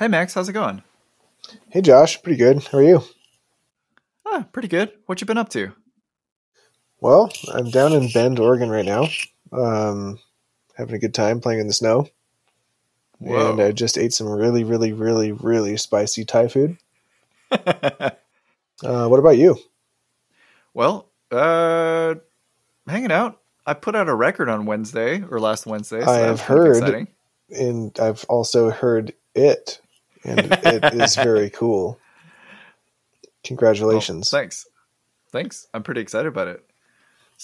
Hey, Max, how's it going? Hey, Josh. Pretty good. How are you? Ah, pretty good. What you been up to? Well, I'm down in Bend, Oregon right now. Um, having a good time playing in the snow. Whoa. And I just ate some really, really, really, really spicy Thai food. Uh, what about you? well, uh, hanging out. I put out a record on Wednesday or last Wednesday. I have was kind of heard. And I've also heard it, and it is very cool. Congratulations. Well, thanks. Thanks. I'm pretty excited about it.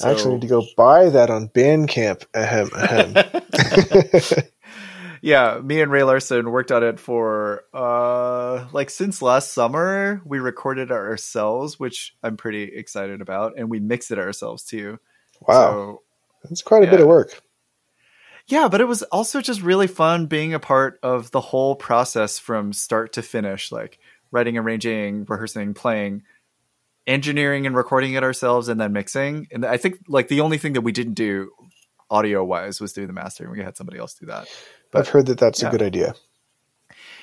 I actually need to go buy that on Bandcamp. Ahem, ahem. yeah, me and Ray Larson worked on it for uh like since last summer. We recorded it ourselves, which I'm pretty excited about, and we mixed it ourselves too. wow. So, That's quite a bit of work. Yeah, but it was also just really fun being a part of the whole process from start to finish, like writing, arranging, rehearsing, playing, engineering and recording it ourselves and then mixing. And I think like the only thing that we didn't do audio wise was do the mastering. We had somebody else do that. But- I've heard that that's yeah. a good idea.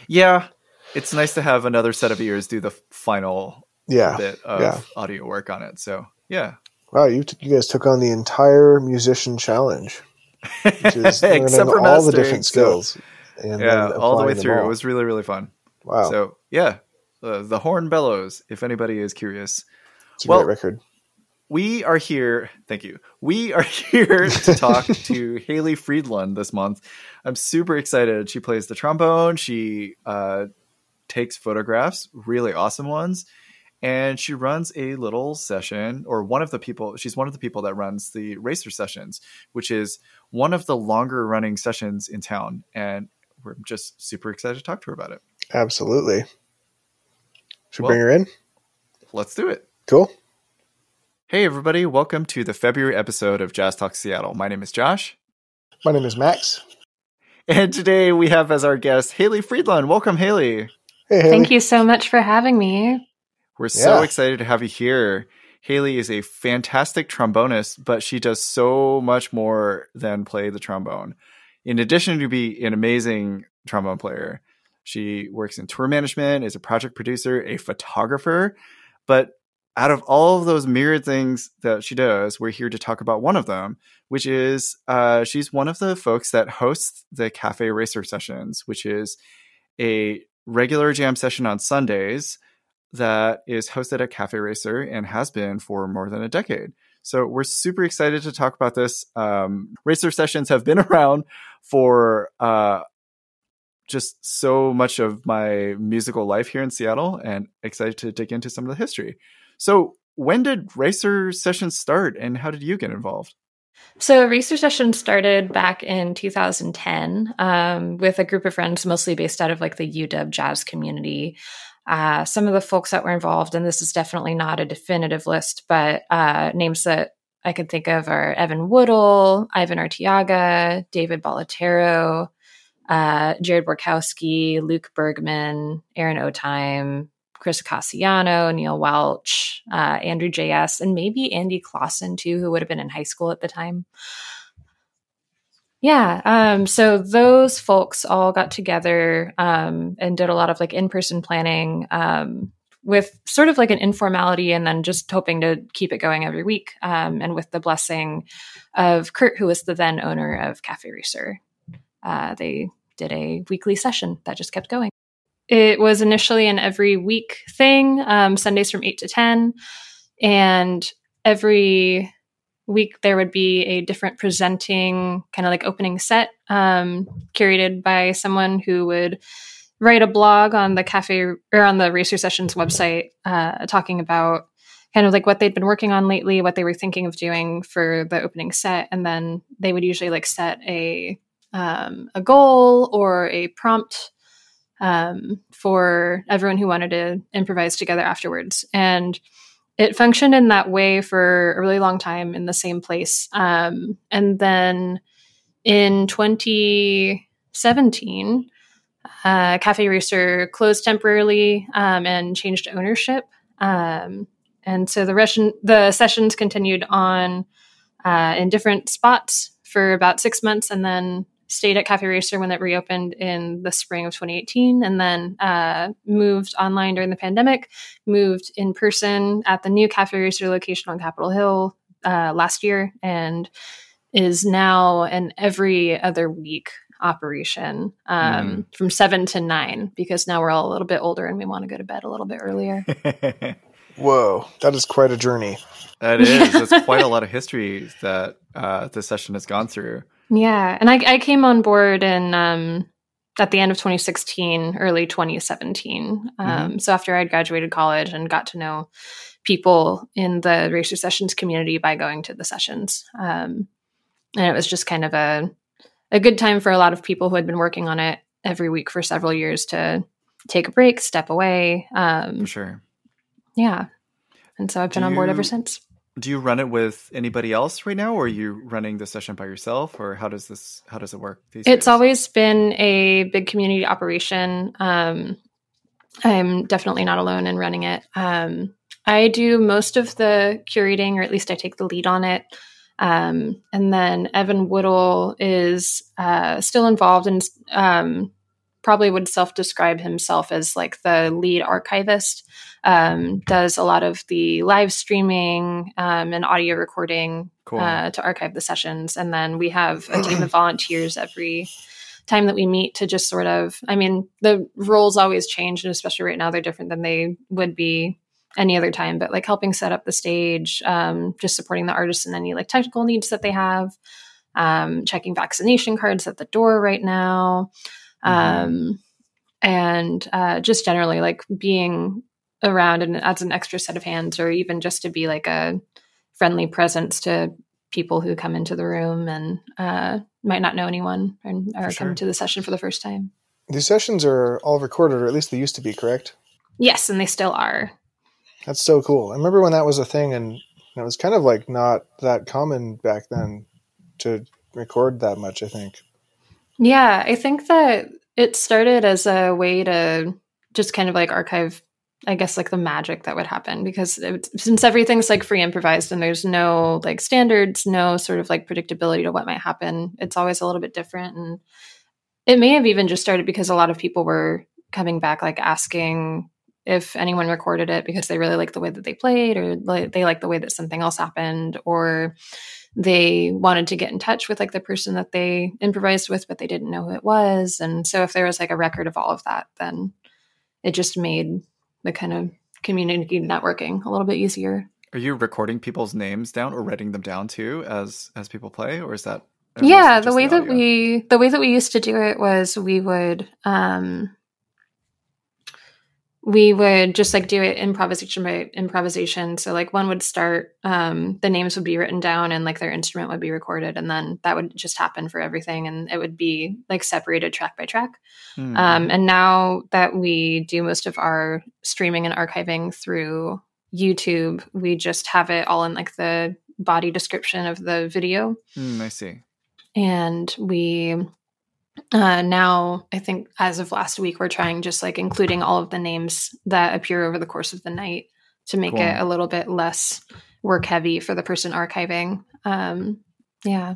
Yeah, it's nice to have another set of ears do the final Yeah. bit of yeah. audio work on it. So yeah, Wow, you t- you guys took on the entire musician challenge, which is learning except for all the different skills. and yeah, all the way through. all. It was really really fun. wow, So yeah, uh, the horn bellows. If anybody is curious, it's a well- great record. we are here. Thank you. We are here to talk to Haley Friedland this month. I'm super excited. She plays the trombone. She uh, takes photographs, really awesome ones, and she runs a little session. Or one of the people. She's one of the people that runs the racer sessions, which is one of the longer running sessions in town. And we're just super excited to talk to her about it. Absolutely. Should Well- bring her in? Let's do it. Cool. Hey, everybody. Welcome to the February episode of Jazz Talk Seattle. My name is Josh. My name is Max. And today we have as our guest Haley Friedland. Welcome, Haley. Hey, Haley. Thank you so much for having me. We're so Yeah. excited to have you here. Haley is a fantastic trombonist, but she does so much more than play the trombone. In addition to be an amazing trombone player, she works in tour management, is a project producer, a photographer. But out of all of those myriad things that she does, we're here to talk about one of them, which is uh, she's one of the folks that hosts the Cafe Racer sessions, which is a regular jam session on Sundays that is hosted at Cafe Racer and has been for more than a decade. So we're super excited to talk about this. Um, Racer sessions have been around for uh, just so much of my musical life here in Seattle, and excited to dig into some of the history. So when did Racer sessions start, and how did you get involved? So, Racer Session started back in 2010 um, with a group of friends, mostly based out of like the UW jazz community. Uh, some of the folks that were involved, and this is definitely not a definitive list, but uh, names that I could think of are Evan Woodle, Ivan Arteaga, David Balatero, uh, Jared Borkowski, Luke Bergman, Aaron Otheim, Chris Icasiano, Neil Welch, uh, Andrew J.S., and maybe Andy Clausen too, who would have been in high school at the time. Yeah, um, so those folks all got together um, and did a lot of like in person planning um, with sort of like an informality and then just hoping to keep it going every week. Um, and with the blessing of Kurt, who was the then owner of Cafe Racer, uh, they did a weekly session that just kept going. It was initially an every week thing, um, Sundays from 8 to 10. And every week there would be a different presenting kind of like opening set um, curated by someone who would write a blog on the cafe or on the racer sessions website uh, talking about kind of like what they'd been working on lately what they were thinking of doing for the opening set and then they would usually like set a um, a goal or a prompt um, for everyone who wanted to improvise together afterwards. And it functioned in that way for a really long time in the same place. Um, and then in 2017, uh, Cafe Racer closed temporarily um, and changed ownership. Um, and so the, Russian, the sessions continued on uh, in different spots for about six months and then stayed at Cafe Racer when it reopened in the spring of 2018, and then uh, moved online during the pandemic. Moved in person at the new Cafe Racer location on Capitol Hill uh, last year, and is now an every other week operation um, mm. from seven to nine because now we're all a little bit older and we want to go to bed a little bit earlier. Whoa, that is quite a journey. That is. That's quite a lot of history that uh, this session has gone through. Yeah, and I, I came on board in um, at the end of 2016, early 2017. Um, mm-hmm. So after I'd graduated college and got to know people in the Racer Sessions community by going to the sessions, um, and it was just kind of a a good time for a lot of people who had been working on it every week for several years to take a break, step away. Um, for sure. Yeah. And so I've been on board ever since. Do you run it with anybody else right now, or are you running the session by yourself, or how does this how does it work? it's days? always been a big community operation. Um, I'm definitely not alone in running it. Um, I do most of the curating, or at least I take the lead on it. Um, and then Evan Woodle is uh, still involved and um, probably would self describe himself as like the lead archivist um, does a lot of the live streaming um, and audio recording cool. uh, to archive the sessions. And then we have a team of volunteers every time that we meet to just sort of, I mean, the roles always change, and especially right now, they're different than they would be any other time, but like helping set up the stage, um, just supporting the artists in any like technical needs that they have, um, checking vaccination cards at the door right now. Mm-hmm. Um, and uh, just generally like being around and as an extra set of hands or even just to be like a friendly presence to people who come into the room and uh, might not know anyone and are sure. coming to the session for the first time. These sessions are all recorded, or at least they used to be, correct? Yes, and they still are. That's so cool. I remember when that was a thing, and it was kind of like not that common back then to record that much, I think. Yeah, I think that it started as a way to just kind of like archive I guess like the magic that would happen because it, since everything's like free improvised and there's no like standards, no sort of like predictability to what might happen, it's always a little bit different. And it may have even just started because a lot of people were coming back like asking if anyone recorded it because they really like the way that they played or like, they like the way that something else happened or they wanted to get in touch with like the person that they improvised with but they didn't know who it was and so if there was like a record of all of that then it just made the kind of community networking a little bit easier. Are you recording people's names down or writing them down too as as people play, or is that? Yeah, the way the that we the way that we used to do it was we would um we would just like do it improvisation by improvisation. So like one would start, um, the names would be written down and like their instrument would be recorded, and then that would just happen for everything, and it would be like separated track by track. Mm-hmm. Um, and now that we do most of our streaming and archiving through YouTube, we just have it all in like the body description of the video. Mm, I see. And we uh, now i think as of last week we're trying just like including all of the names that appear over the course of the night to make cool. it a little bit less work heavy for the person archiving. Um yeah.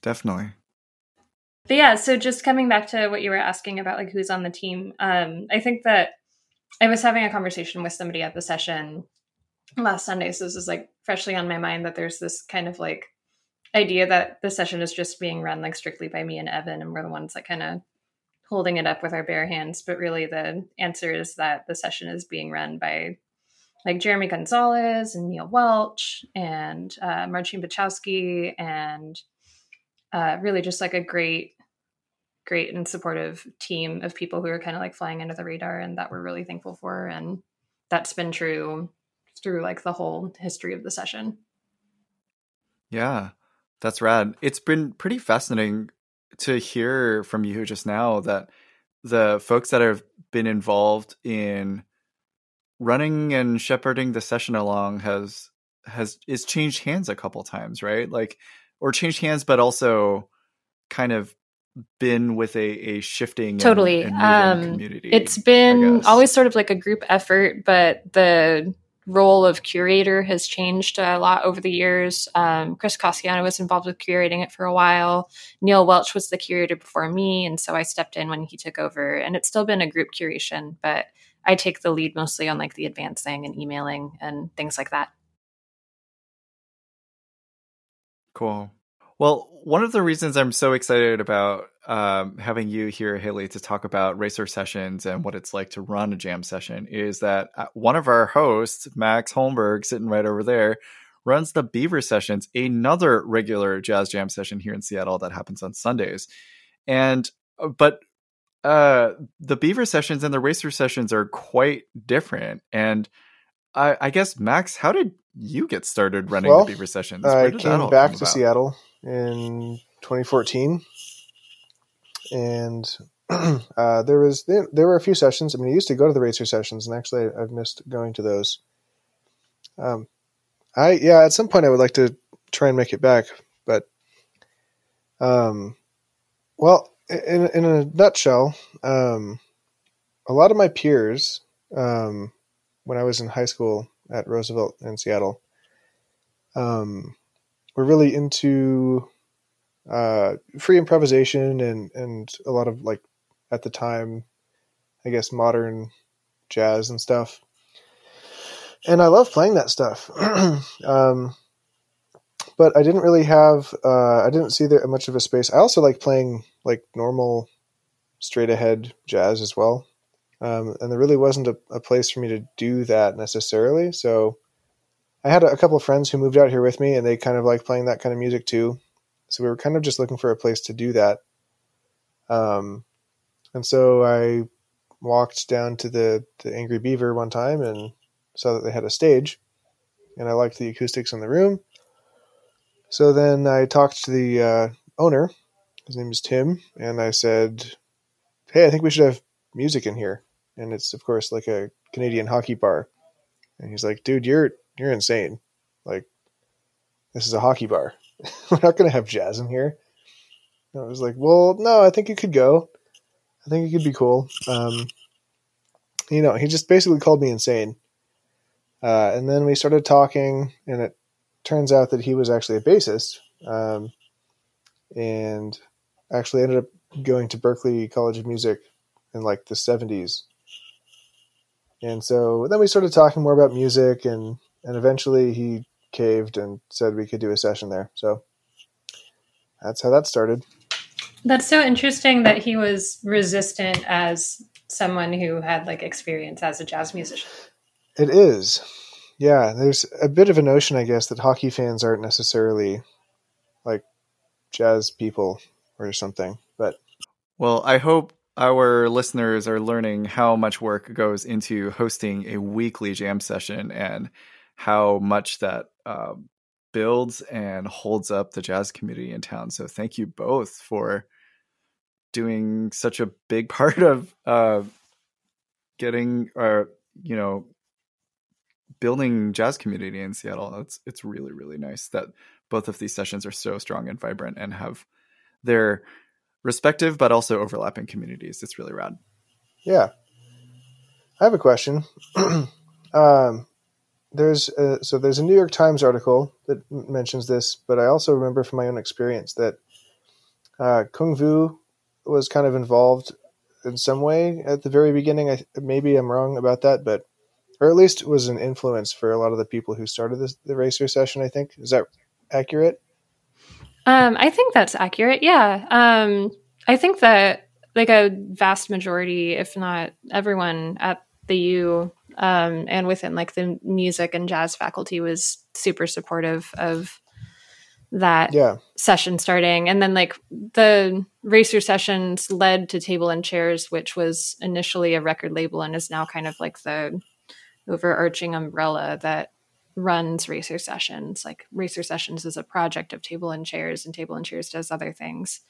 Definitely. But yeah so just coming back to what you were asking about like who's on the team um i think that i was having a conversation with somebody at the session last sunday so this is like freshly on my mind that there's this kind of like idea that the session is just being run like strictly by me and Evan, and we're the ones that kind of holding it up with our bare hands. But really, the answer is that the session is being run by like Jeremy Gonzalez and Neil Welch and uh, Marcin Bachowski, and uh, really just like a great, great and supportive team of people who are kind of like flying under the radar and that we're really thankful for. And that's been true through like the whole history of the session. Yeah. That's rad. It's been pretty fascinating to hear from you just now that the folks that have been involved in running and shepherding the session along has has is changed hands a couple times, right? Like or changed hands but also kind of been with a, a shifting totally and, and um, community. It's been always sort of like a group effort, but the role of curator has changed a lot over the years. Um, Chris Icasiano was involved with curating it for a while. Neil Welch was the curator before me, and so I stepped in when he took over. And it's still been a group curation, but I take the lead mostly on like the advancing and emailing and things like that. Cool. Well, one of the reasons I'm so excited about um, having you here, Haley, to talk about racer sessions and what it's like to run a jam session is that uh, one of our hosts, Max Holmberg, sitting right over there, runs the Beaver Sessions, another regular jazz jam session here in Seattle that happens on Sundays. And uh, but uh, the Beaver Sessions and the Racer Sessions are quite different. And I, I guess Max, how did you get started running well, the Beaver Sessions? I came back to? Seattle in 2014 and uh, there was there, there, were a few sessions. I mean, I used to go to the racer sessions, and actually, I've missed going to those. Um, I yeah, at some point I would like to try and make it back, but um, well, in in a nutshell, um, a lot of my peers, um, when I was in high school at Roosevelt in Seattle, um, were really into uh, free improvisation and and a lot of like at the time, I guess modern jazz and stuff. And I love playing that stuff. um, but I didn't really have uh, I didn't see there much of a space. I also like playing like normal straight ahead jazz as well. Um, and there really wasn't a, a, place for me to do that necessarily. So I had a, a, couple of friends who moved out here with me, and they kind of like playing that kind of music too. So we were kind of just looking for a place to do that. Um, and so I walked down to the, the Angry Beaver one time and saw that they had a stage, and I liked the acoustics in the room. So then I talked to the uh, owner. His name is Tim, and I said, "Hey, I think we should have music in here." And it's of course like a Canadian hockey bar. And he's like, "Dude, you're you're insane. Like, this is a hockey bar." We're not going to have jazz in here. And I was like, well, no, I think it could go. I think it could be cool. Um, you know, he just basically called me insane. Uh, and then we started talking, and it turns out that he was actually a bassist, um, and actually ended up going to Berklee College of Music in like the 70s. And so then we started talking more about music, and and eventually he caved and said we could do a session there. So that's how that started. That's so interesting that he was resistant as someone who had like experience as a jazz musician. It is. Yeah, there's a bit of a notion, I guess, that hockey fans aren't necessarily like jazz people or something. But well, I hope our listeners are learning how much work goes into hosting a weekly jam session and how much that uh, builds and holds up the jazz community in town. So thank you both for doing such a big part of uh, getting or uh, you know building jazz community in Seattle. It's it's really really nice that both of these sessions are so strong and vibrant and have their respective but also overlapping communities. It's really rad. Yeah. I have a question. um, there's a, so there's a New York Times article that mentions this, but I also remember from my own experience that uh, Cuong Vu was kind of involved in some way at the very beginning. I, maybe I'm wrong about that, but or at least was an influence for a lot of the people who started this, the racer session. I think is that accurate? Um, I think that's accurate. Yeah. Um, I think that like a vast majority, if not everyone at the U um, and within like the music and jazz faculty was super supportive of that yeah. session starting and then like the racer sessions led to table and chairs which was initially a record label and is now kind of like the overarching umbrella that runs racer sessions like racer sessions is a project of table and chairs and table and chairs does other things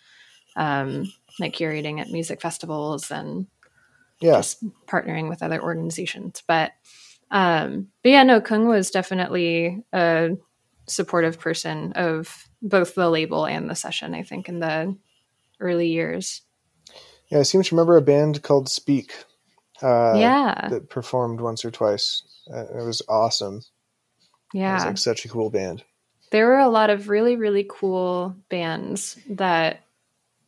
um, like curating at music festivals and yeah. just partnering with other organizations. But um, but yeah, no, Cuong was definitely a supportive person of both the label and the session. I think in the early years. Yeah, I seem to remember a band called Speak Uh, yeah. that performed once or twice. Uh, it was awesome. Yeah, it was like such a cool band. there were a lot of really really cool bands that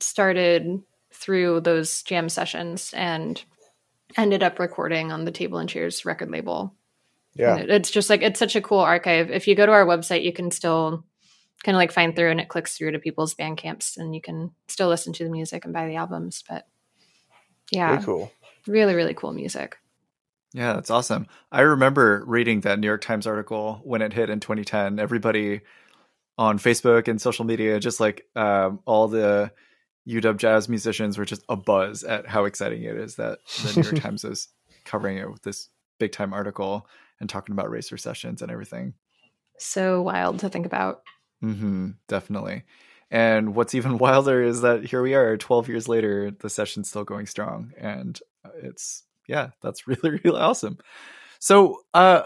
started through those jam sessions and ended up recording on the table and chairs record label Yeah. And it- it's just like it's such a cool archive if you go to our website you can still kind of like find through and it clicks through to people's band camps and you can still listen to the music and buy the albums but yeah Very cool. really really cool music Yeah, that's awesome. I remember reading that New York Times article when it hit in 2010. Everybody on Facebook and social media, just like um, all the UW jazz musicians, were just a buzz at how exciting it is that the New York Times is covering it with this big time article and talking about racer sessions and everything. so wild to think about Mm-hmm, definitely. And what's even wilder is that here we are, 12 years later, the session's still going strong, and it's yeah, that's really really awesome. So, uh,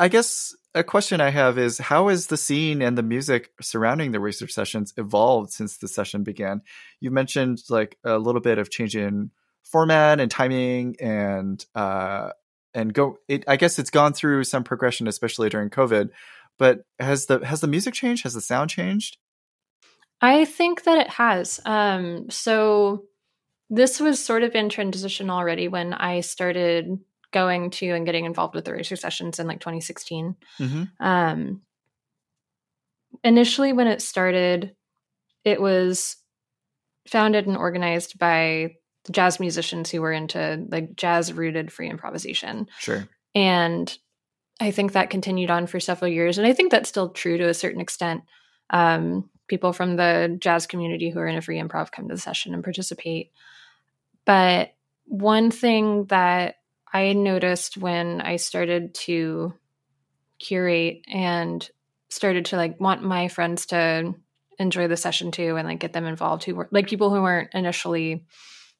I guess a question I have is how has the scene and the music surrounding the racer sessions evolved since the session began? You mentioned like a little bit of change in format and timing and uh and go it I guess it's gone through some progression especially during COVID but has the has the music changed has the sound changed I think that it has. Um, so this was sort of in transition already when I started going to and getting involved with the racer sessions in like 2016. mm-hmm. Um, initially, when it started, it was founded and organized by jazz musicians who were into like jazz rooted free improvisation. sure And I think that continued on for several years. And I think that's still true to a certain extent. Um, people from the jazz community who are in a free improv come to the session and participate. But one thing that I noticed when I started to curate and started to like want my friends to enjoy the session too and like get them involved who were like people who weren't initially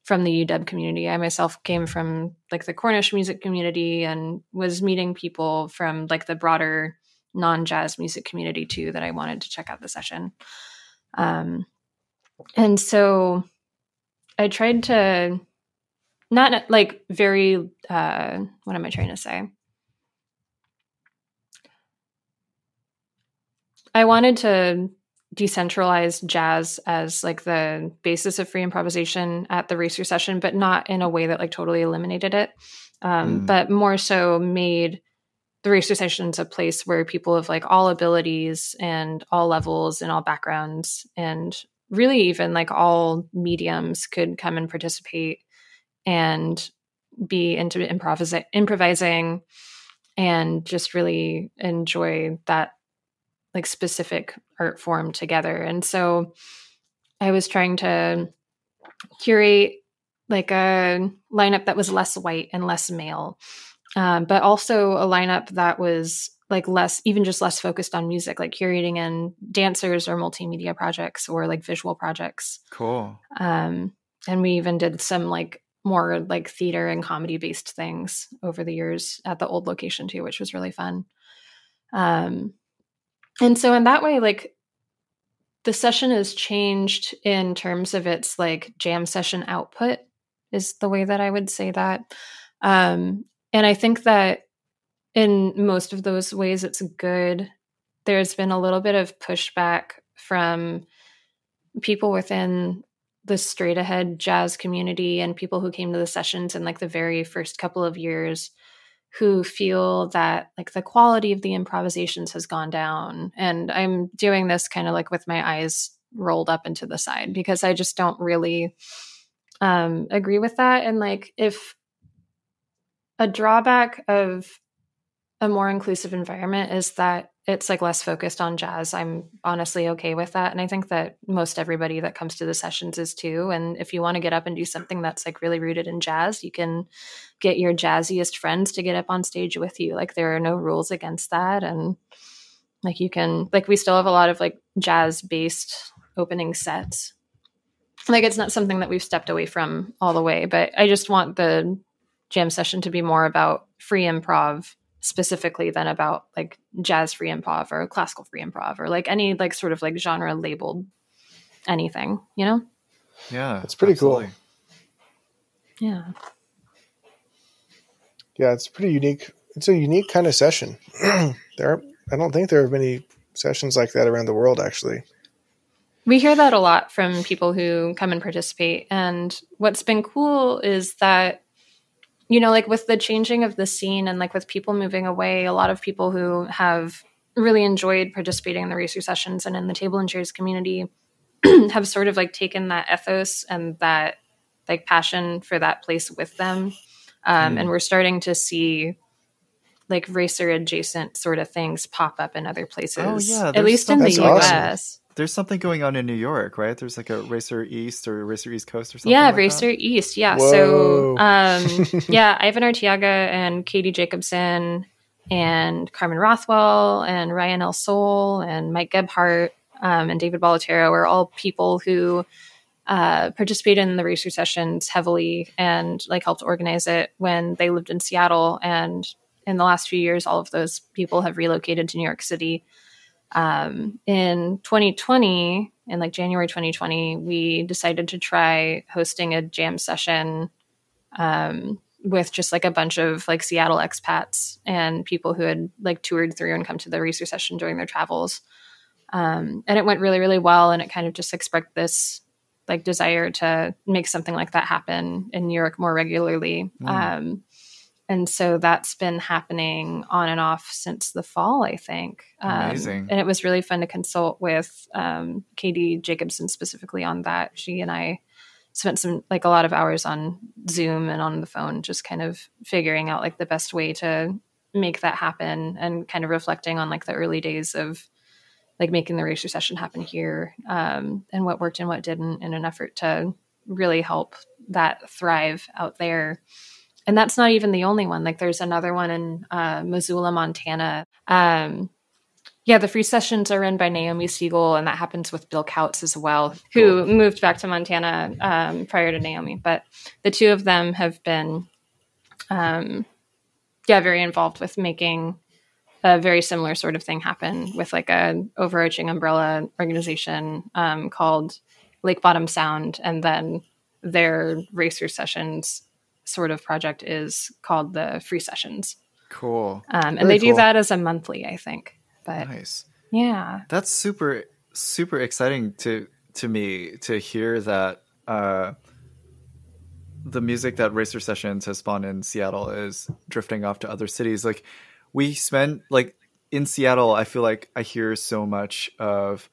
from the UW community. I myself came from like the Cornish music community and was meeting people from like the broader non-jazz music community too that I wanted to check out the session. Um and so I tried to not like very uh what am I trying to say? I wanted to decentralize jazz as like the basis of free improvisation at the racer session, but not in a way that like totally eliminated it, um, Mm. but more so made the racer sessions a place where people of like all abilities and all levels and all backgrounds and really even like all mediums could come and participate and be into improvisi- improvising and just really enjoy that like specific art form together. And so I was trying to curate like a lineup that was less white and less male, um, but also a lineup that was like less, even just less focused on music, like curating in dancers or multimedia projects or like visual projects. cool Um, and we even did some like more like theater and comedy based things over the years at the old location too, which was really fun. Um, and so in that way, like the session has changed in terms of its like jam session output is the way that I would say that. Um, and I think that in most of those ways, it's good. There's been a little bit of pushback from people within the straight ahead jazz community and people who came to the sessions in like the very first couple of years who feel that like the quality of the improvisations has gone down. And i'm doing this kind of like with my eyes rolled up into the side because i just don't really um agree with that. And like if a drawback of a more inclusive environment is that it's like less focused on jazz. I'm honestly okay with that. And I think that most everybody that comes to the sessions is too. And if you want to get up and do something that's like really rooted in jazz, you can get your jazziest friends to get up on stage with you. Like there are no rules against that. And like you can, like, we still have a lot of like jazz based opening sets. Like it's not something that we've stepped away from all the way, but I just want the jam session to be more about free improv specifically than about like jazz free improv or classical free improv or like any like sort of like genre labeled anything, you know? yeah It's pretty cool. Yeah. yeah, it's pretty unique. It's a unique kind of session. there, are, I don't think there are many sessions like that around the world. Actually, we hear that a lot from people who come and participate. And what's been cool is that, you know, like with the changing of the scene and like with people moving away, a lot of people who have really enjoyed participating in the racer sessions and in the table and chairs community have sort of like taken that ethos and that like passion for that place with them. Um, mm. And we're starting to see like racer adjacent sort of things pop up in other places. Oh, yeah, at least in the US. There's something going on in New York, right? There's like a Racer East or Racer East Coast or something. Yeah, like Racer that? East. Yeah. Whoa. So, um, yeah, Ivan Arteaga and Katie Jacobson and Carmen Rothwell and Ryan El Sol and Mike Gebhardt um, and David Balatero are all people who uh, participated in the racer sessions heavily and like helped organize it when they lived in Seattle. And in the last few years, all of those people have relocated to New York City. Um, in 2020, in like January 2020, we decided to try hosting a jam session um, with just like a bunch of like Seattle expats and people who had like toured through and come to the racer session during their travels. Um, and it went really, really well. And it kind of just expressed this like desire to make something like that happen in New York more regularly. Mm. And so that's been happening on and off since the fall, I think. Um, Amazing. And it was really fun to consult with um, Katie Jacobson specifically on that. She and I spent some like a lot of hours on Zoom and on the phone, just kind of figuring out like the best way to make that happen and kind of reflecting on like the early days of like making the racer session happen here um, and what worked and what didn't in an effort to really help that thrive out there and that's not even the only one like there's another one in uh, missoula montana um, yeah, the free sessions are run by Naomi Siegel, and that happens with Bill Kautz as well, who cool. moved back to Montana um, prior to Naomi. But the two of them have been, um, yeah, very involved with making a very similar sort of thing happen with like a overarching umbrella organization um, called Lake Bottom Sound, and then their racer sessions sort of project is called the Free Sessions. Cool. Um, and very they cool. do that as a monthly, I think. But nice. Yeah. That's super super exciting to to me to hear that uh the music that Racer Sessions has spawned in Seattle is drifting off to other cities. Like we spend like in Seattle, I feel like I hear so much of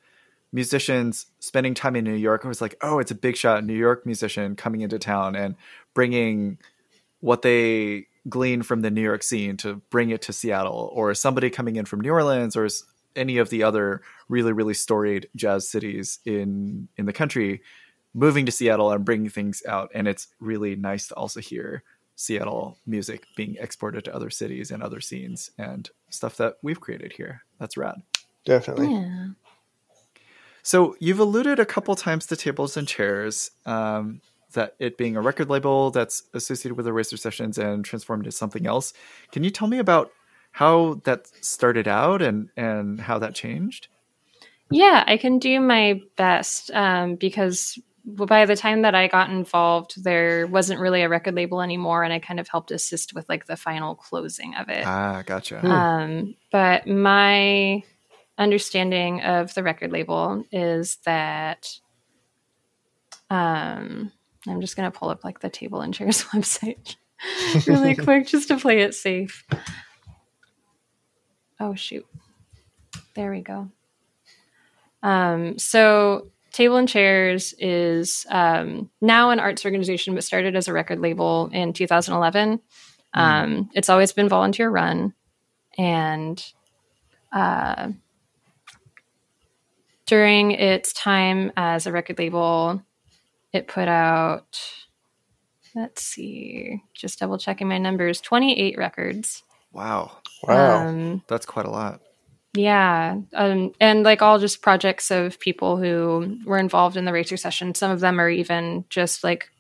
musicians spending time in New York. I was like, oh, it's a big shot New York musician coming into town and bringing what they glean from the New York scene to bring it to Seattle, or somebody coming in from New Orleans, or any of the other really really storied jazz cities in in the country, moving to Seattle and bringing things out. And it's really nice to also hear Seattle music being exported to other cities and other scenes and stuff that we've created here. That's rad. Definitely. Yeah. So you've alluded a couple times to tables and chairs. Um, that it being a record label that's associated with Racer Sessions and transformed into something else. Can you tell me about how that started out and and how that changed? Yeah, I can do my best um, because by the time that I got involved, there wasn't really a record label anymore, and I kind of helped assist with like the final closing of it. Ah, gotcha. Um, but my understanding of the record label is that um, I'm just going to pull up like the table and chairs website really quick just to play it safe. Oh, shoot. There we go. Um, so, Table and Chairs is um, now an arts organization, but started as a record label in 2011. Mm. Um, it's always been volunteer run. And uh, during its time as a record label, it put out let's see just double checking my numbers 28 records. Wow. Wow. Um, that's quite a lot. Yeah um, and like all just projects of people who were involved in the racer session. Some of them are even just like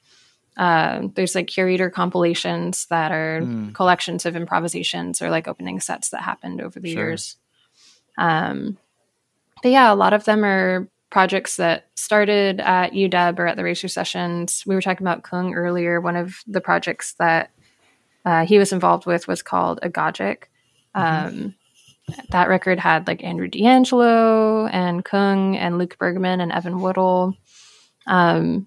uh, there's like curator compilations that are mm. collections of improvisations or like opening sets that happened over the sure. years. Um, but yeah a lot of them are projects that started at UW or at the Racer Sessions. We were talking about Cuong earlier. One of the projects that uh, he was involved with was called Agogic. Um, that record had like Andrew D'Angelo and Cuong and Luke Bergman and Evan Woodle. Um,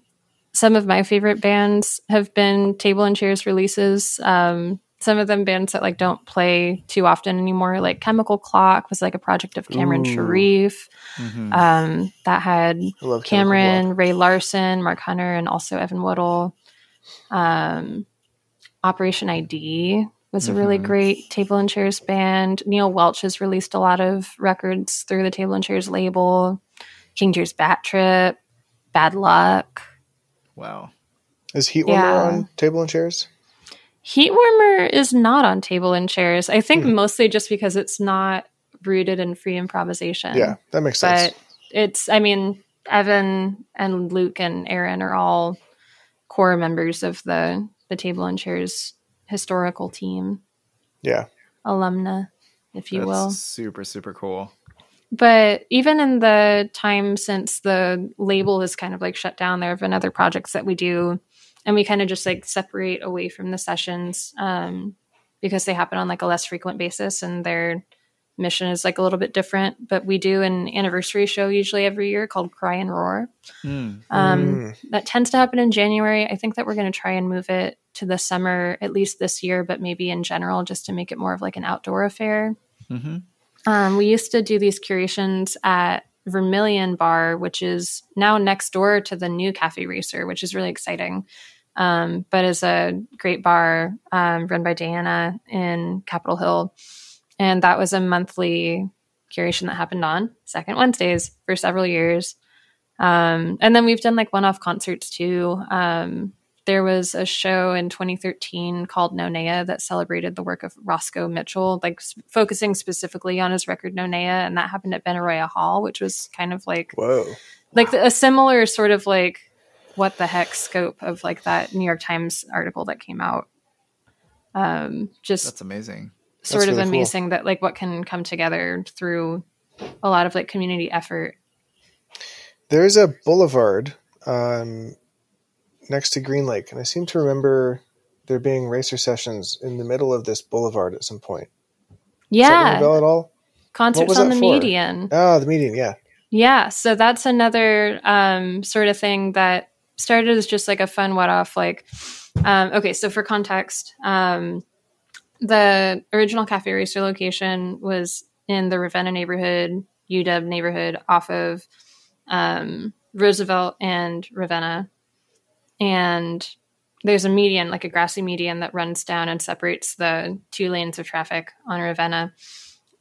some of my favorite bands have been Table and Chairs releases. Um, some of them bands that like don't play too often anymore. Like Chemical Clock was like a project of Cameron Ooh. Sharif. Mhm. Um, that had I love Chemical Cameron, Ray Larson, Mark Hunter, and also Evan woodle Um, Operation ID was a really Mhm. great table and chairs band. Neil Welch has released a lot of records through the table and chairs label. King Tears Bat Trip, Bad Luck. wow. Is Heat Warmer Yeah. on Table and Chairs? Heat Warmer is not on table and chairs. I think Hmm. mostly just because it's not rooted in free improvisation. yeah, that makes sense. but it's i mean evan and luke and aaron are all core members of the the table and chairs historical team yeah. alumna if you That's will super super cool. but even in the time since the label has kind of like shut down there have been other projects that we do and we kind of just like separate away from the sessions um, because they happen on like a less frequent basis and their mission is like a little bit different. But we do an anniversary show usually every year called cry and roar. Mm. um, Mm. that tends to happen in january. I think that we're going to try and move it to the summer at least this year but maybe in general just to make it more of like an outdoor affair. Hmm um, we used to do these curations at Vermilion Bar, which is now next door to the new Cafe Racer, which is really exciting. Um, but is a great bar um, run by Diana in Capitol Hill, and that was a monthly curation that happened on second Wednesdays for several years. Um, and then we've done like one-off concerts too. Um, there was a show in 2013 called Nonaah that celebrated the work of Roscoe Mitchell, like s- focusing specifically on his record Nonaah, and that happened at Benaroya Hall, which was kind of like Whoa. like the, a similar sort of like what the heck scope of like that New York Times article that came out. Um, just That's amazing. sort of really cool. amazing that like what can come together through a lot of like community effort. There's a boulevard um, next to Green Lake, and I seem to remember there being racer sessions in the middle of this boulevard at some point. Yeah, bell at all? concerts on the for? median. Oh, the median, yeah. Yeah, so that's another um, sort of thing that started as just like a fun what off. Like, um, okay, so for context, um, the original Cafe Racer location was in the Ravenna neighborhood, UW neighborhood, off of um, Roosevelt and Ravenna. And there's a median, like a grassy median, that runs down and separates the two lanes of traffic on Ravenna.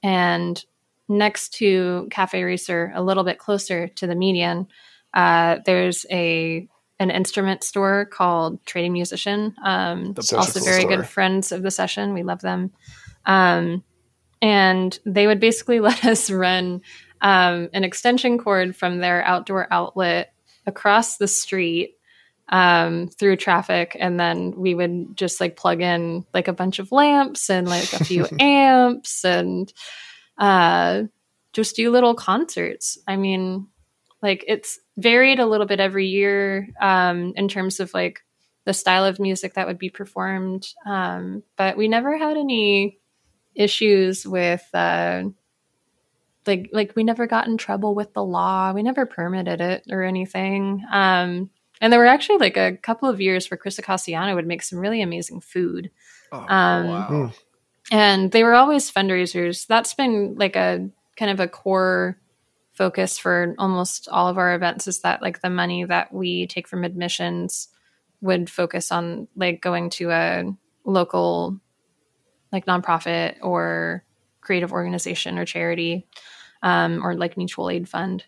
And next to Cafe Racer, a little bit closer to the median, uh, there's a an instrument store called Trading Musician. Um, also very store. good friends of the session. We love them. Um, and they would basically let us run um, an extension cord from their outdoor outlet across the street um, through traffic, and then we would just like plug in like a bunch of lamps and like a few amps and uh, just do little concerts. I mean, like it's varied a little bit every year um, in terms of like the style of music that would be performed, um, but we never had any issues with. Uh, like like we never got in trouble with the law we never permitted it or anything um and there were actually like a couple of years where Chris Icasiano would make some really amazing food Oh, Um, wow. Mm. and they were always fundraisers. That's been like a kind of a core focus for almost all of our events is that like the money that we take from admissions would focus on like going to a local like nonprofit or creative organization or charity um, or like mutual aid fund.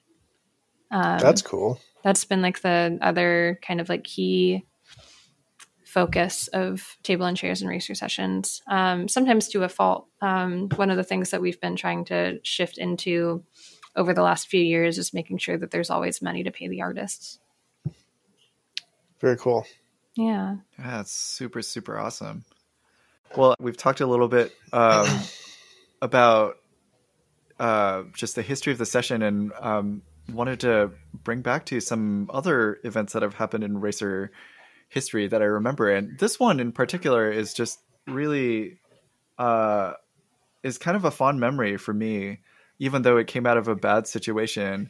Um, That's cool. That's been like the other kind of like key focus of table and chairs and racer sessions um, sometimes to a fault um, one of the things that we've been trying to shift into over the last few years is making sure that there's always money to pay the artists Very cool. yeah Yeah, it's super, super awesome. Well, we've talked a little bit um, about uh, just the history of the session and um, wanted to bring back to some other events that have happened in racer history that I remember. And this one in particular is just really uh, is kind of a fond memory for me, even though it came out of a bad situation.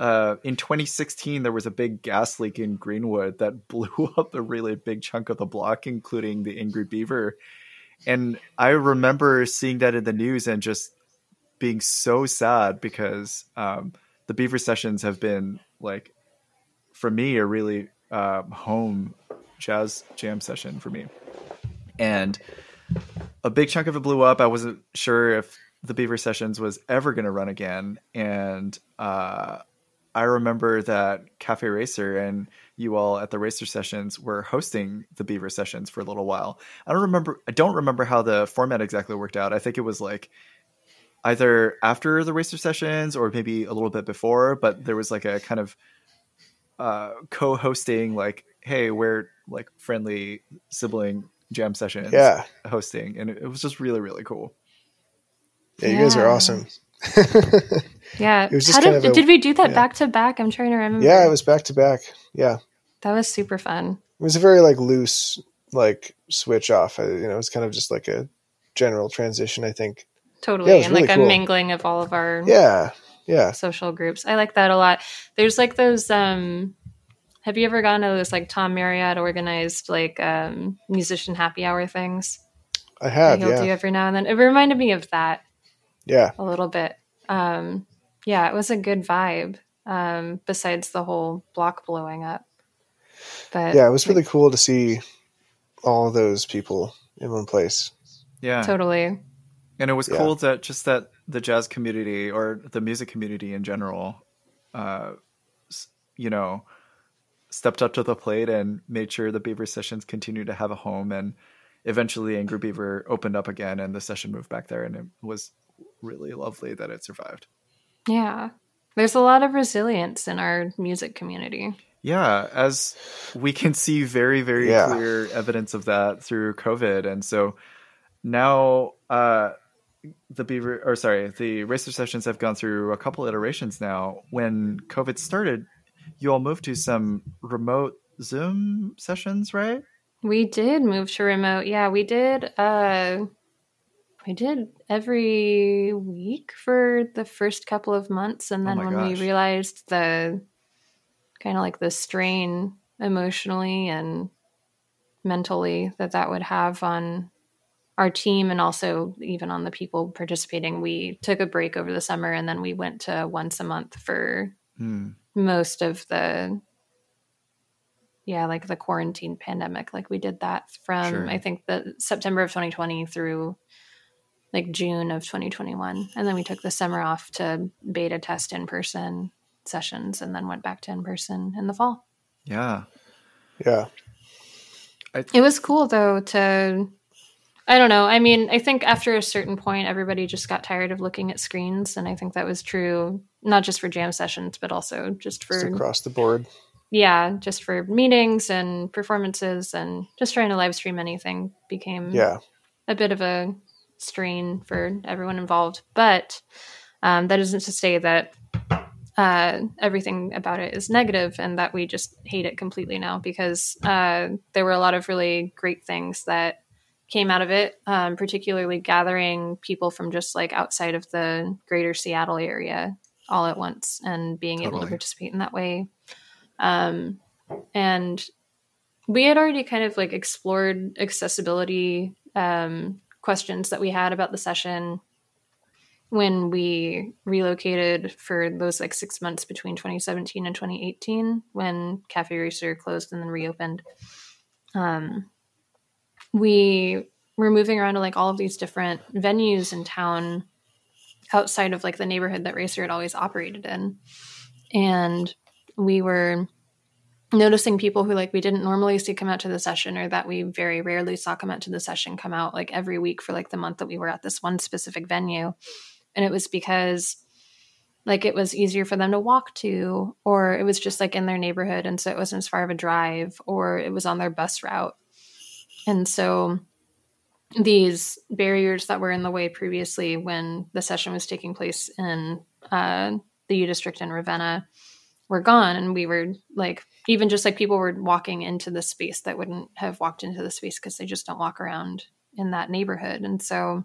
Uh, in 2016, there was a big gas leak in Greenwood that blew up a really big chunk of the block, including the Angry Beaver. And I remember seeing that in the news and just being so sad because um, the Beaver sessions have been like, for me, a really uh, home jazz jam session for me. And a big chunk of it blew up. I wasn't sure if the Beaver Sessions was ever going to run again. And uh, I remember that Cafe Racer and you all at the Racer Sessions were hosting the Beaver Sessions for a little while. I don't remember. I don't remember how the format exactly worked out. I think it was like either after the Racer Sessions or maybe a little bit before. But there was like a kind of uh, co-hosting, like, hey, we're like friendly sibling jam sessions Yeah. hosting and it, it was just really really cool Yeah, you guys are awesome. Yeah. It was just How kind did, of a- did we do that yeah. back to back? I'm trying to remember. yeah, it was back to back. Yeah. That was super fun. It was a very like loose like switch off. I, you know, it was kind of just like a general transition, I think. Totally. Yeah, it was and really like cool. a mingling of all of our Yeah. Yeah. social groups. I like that a lot. There's like those um have you ever gone to those like Tom Marriott organized like um musician happy hour things I that have, he'll yeah. do every now and then? It reminded me of that Yeah. a little bit. Um yeah, it was a good vibe. Um besides the whole block blowing up. But Yeah, it was really cool to see all those people in one place. yeah totally. And it was Yeah. cool that just that the jazz community or the music community in general uh you know stepped up to the plate and made sure the beaver sessions continued to have a home and eventually angry beaver opened up again and the session moved back there and it was really lovely that it survived Yeah. There's a lot of resilience in our music community. Yeah, as we can see very, very Yeah. clear evidence of that through COVID. And so now uh the Beaver or sorry, the racer sessions have gone through a couple iterations now. When COVID started, you all moved to some remote Zoom sessions, right? We did move to remote. Yeah, we did. Uh, we did every week for the first couple of months, and Oh then my when gosh. we realized the kind of like the strain emotionally and mentally that that would have on our team and also even on the people participating, we took a break over the summer, and then we went to once a month for Hmm. most of the yeah like the quarantine pandemic like we did that from Sure. i think the september of 2020 through like june of 2021 and then we took the summer off to beta test in person sessions and then went back to in person in the fall Yeah. Yeah. it was cool though to i don't know i mean i think after a certain point everybody just got tired of looking at screens and i think that was true not just for jam sessions but also just for Just across the board. yeah, just for meetings and performances and just trying to live stream anything became Yeah. a bit of a strain for everyone involved. But um, that isn't to say that uh, everything about it is negative and that we just hate it completely now because uh, there were a lot of really great things that came out of it, um, particularly gathering people from just like outside of the greater Seattle area all at once and being able to participate in that way. Um, and we had already kind of like explored accessibility um, questions that we had about the session when we relocated for those like six months between 2017 and 2018 when cafe racer closed and then reopened um, we were moving around to like all of these different venues in town outside of like the neighborhood that racer had always operated in. And we were noticing people who like we didn't normally see come out to the session or that we very rarely saw come out to the session come out like every week for like the month that we were at this one specific venue. And it was because like it was easier for them to walk to or it was just like in their neighborhood. And so it wasn't as far of a drive or it was on their bus route and so these barriers that were in the way previously when the session was taking place in uh, the U district in Ravenna were gone. And we were like, even just like people were walking into the space that wouldn't have walked into the space because they just don't walk around in that neighborhood. And so,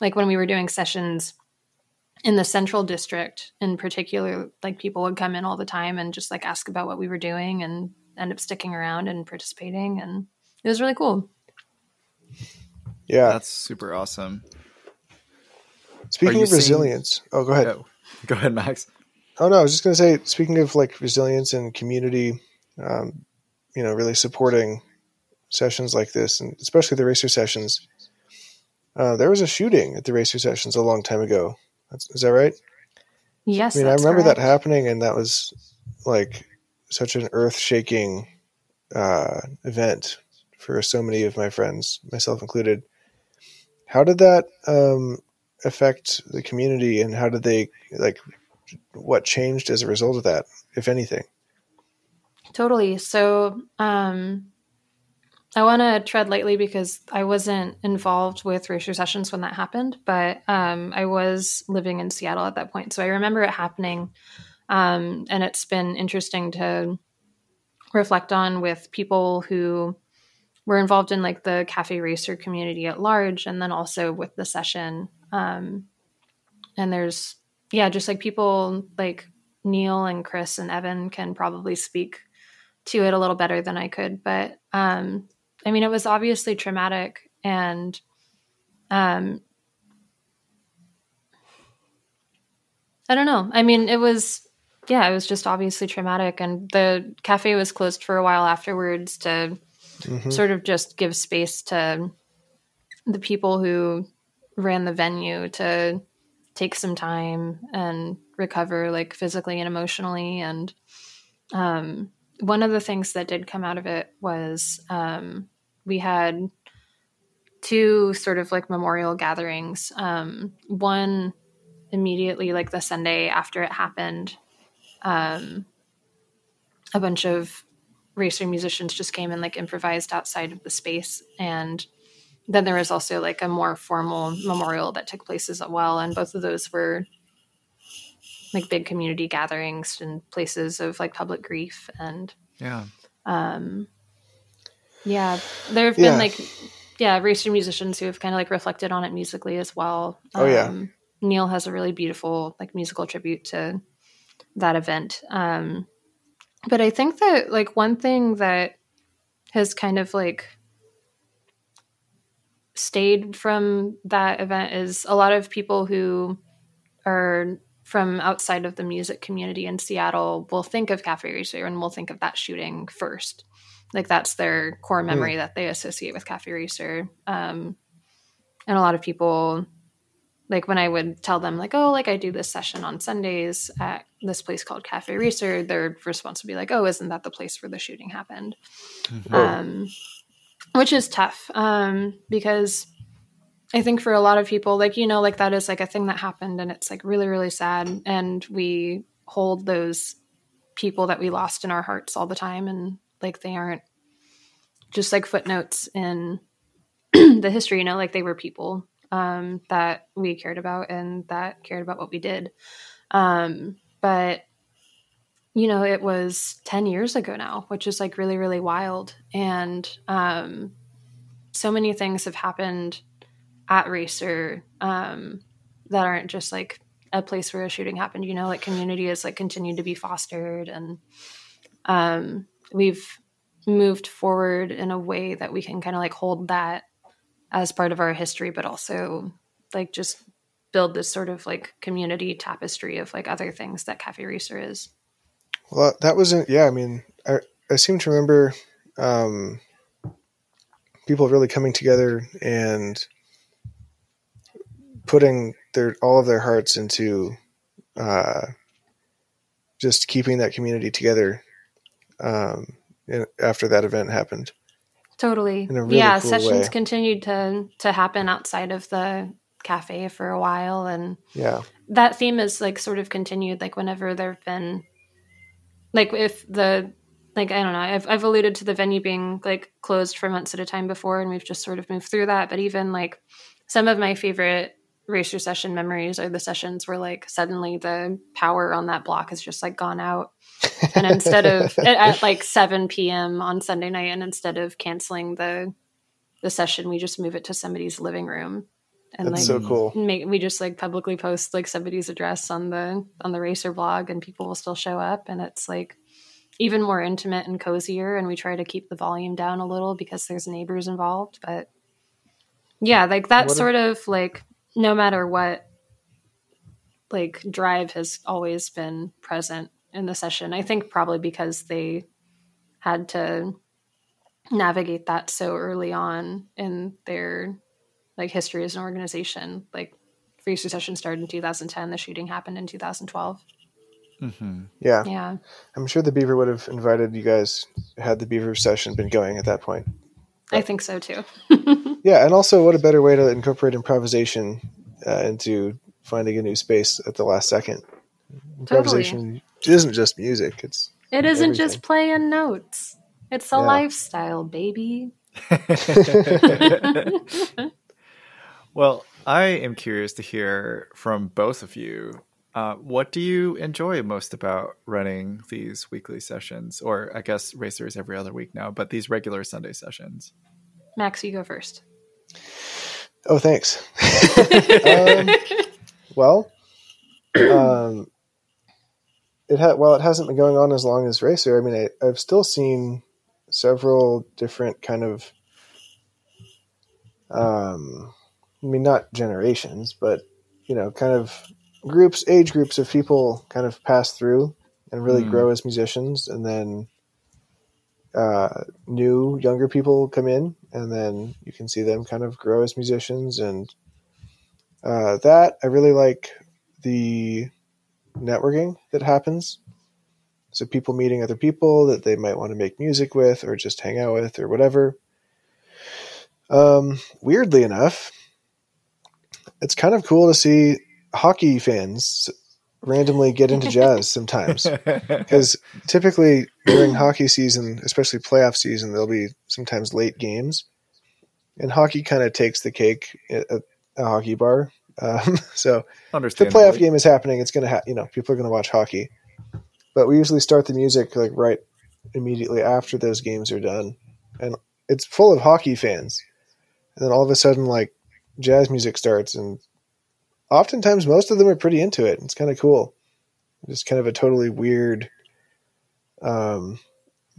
like when we were doing sessions in the central district in particular, like people would come in all the time and just like ask about what we were doing and end up sticking around and participating. And it was really cool. Yeah. That's super awesome. Speaking of resilience, oh, go ahead. Yeah. Go ahead, Max. Oh no, I was just going to say, speaking of like resilience and community, um, you know, really supporting sessions like this, and especially the racer sessions. Uh, there was a shooting at the racer sessions a long time ago. That's, is that right? Yes. I mean, I remember correct. that happening, and that was like such an earth-shaking uh, event for so many of my friends, myself included. How did that um, affect the community, and how did they like? What changed as a result of that, if anything? Totally. So, um, I want to tread lightly because I wasn't involved with racer sessions when that happened, but um, I was living in Seattle at that point. So I remember it happening. Um, and it's been interesting to reflect on with people who were involved in like the cafe racer community at large and then also with the session um, and there's yeah just like people like neil and chris and evan can probably speak to it a little better than i could but um, i mean it was obviously traumatic and um, i don't know. I mean it was yeah it was just obviously traumatic and the cafe was closed for a while afterwards to mm-hmm. sort of just give space to the people who ran the venue to take some time and recover like physically and emotionally and um, one of the things that did come out of it was um, we had two sort of like memorial gatherings um, one immediately like the sunday after it happened um, a bunch of racer musicians just came and like improvised outside of the space. And then there was also like a more formal memorial that took place as well. And both of those were like big community gatherings and places of like public grief. And yeah. um yeah there have been yeah. like yeah racer musicians who have kind of like reflected on it musically as well. Oh yeah. Um, neil has a really beautiful like musical tribute to that event. Um but I think that like one thing that has kind of like stayed from that event is a lot of people who are from outside of the music community in Seattle will think of Cafe Racer and will think of that shooting first. Like that's their core memory mm. that they associate with Cafe Racer. Um, and a lot of people like when I would tell them like, oh, like I do this session on Sundays at this place called Cafe Racer, their response would be like, oh, isn't that the place where the shooting happened? Mm-hmm. Um, which is tough um, because I think for a lot of people, like you know, like that is like a thing that happened, and it's like really, really sad, and we hold those people that we lost in our hearts all the time, and like they aren't just like footnotes in the history, you know, like they were people um, that we cared about and that cared about what we did. Um, but you know, it was 10 years ago now, which is like really, really wild. And um, so many things have happened at Racer um, that aren't just like a place where a shooting happened. You know, like community has like continued to be fostered and um, we've moved forward in a way that we can kind of like hold that as part of our history, but also like just build this sort of like community tapestry of like other things that Cafe Racer is. Well, that wasn't, yeah, I mean, I, I seem to remember um, people really coming together and putting their all of their hearts into uh, just keeping that community together um, after that event happened. Totally. Really yeah, cool sessions way. continued to to happen outside of the cafe for a while and yeah. That theme is like sort of continued like whenever there've been like if the like I don't know, I've I've alluded to the venue being like closed for months at a time before and we've just sort of moved through that, but even like some of my favorite racer session memories are the sessions where like suddenly the power on that block has just like gone out and instead of at, at, like 7 p.m on sunday night and instead of canceling the the session, we just move it to somebody's living room. And That's like so cool. Make, we just like publicly post like somebody's address on the on the racer blog and people will still show up and it's like even more intimate and cozier and we try to keep the volume down a little because there's neighbors involved but yeah like that what sort a- of like no matter what like drive has always been present in the session i think probably because they had to navigate that so early on in their like history as an organization like Racer Session started in 2010 the shooting happened in 2012 Mm-hmm. Yeah. Yeah. I'm sure the Beaver would have invited you guys had the Beaver session been going at that point. But, I think so too. yeah. And also, what a better way to incorporate improvisation uh, into finding a new space at the last second. Improvisation totally. isn't just music, it's. It isn't everything. just playing notes, it's a yeah. lifestyle, baby. well, I am curious to hear from both of you uh, what do you enjoy most about running these weekly sessions, or I guess racers every other week now, but these regular Sunday sessions? Max, you go first. Oh, thanks. um, well, um, it had well, it hasn't been going on as long as racer. I mean, I, I've still seen several different kind of, um, I mean, not generations, but you know, kind of groups, age groups of people kind of pass through and really mm. grow as musicians, and then uh, new younger people come in, and then you can see them kind of grow as musicians, and uh, that I really like the networking that happens. So people meeting other people that they might want to make music with, or just hang out with, or whatever. Um, weirdly enough, it's kind of cool to see hockey fans randomly get into jazz sometimes. Because typically during hockey season, especially playoff season, there'll be sometimes late games, and hockey kind of takes the cake at a, hockey bar. Um, so the playoff game is happening, it's gonna ha- you know people are gonna watch hockey, but we usually start the music like right immediately after those games are done, and it's full of hockey fans, and then all of a sudden like jazz music starts and oftentimes most of them are pretty into it. It's kind of cool. Just kind of a totally weird um,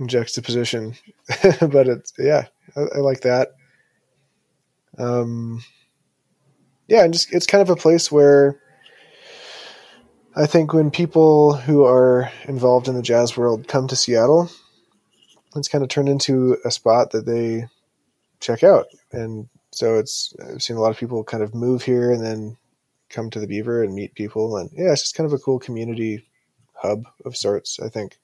juxtaposition, but it's yeah, I, I like that. Um, yeah, and just it's kind of a place where I think when people who are involved in the jazz world come to Seattle, it's kind of turned into a spot that they check out, and so it's I've seen a lot of people kind of move here and then come to the Beaver and meet people, and yeah, it's just kind of a cool community hub of sorts. I think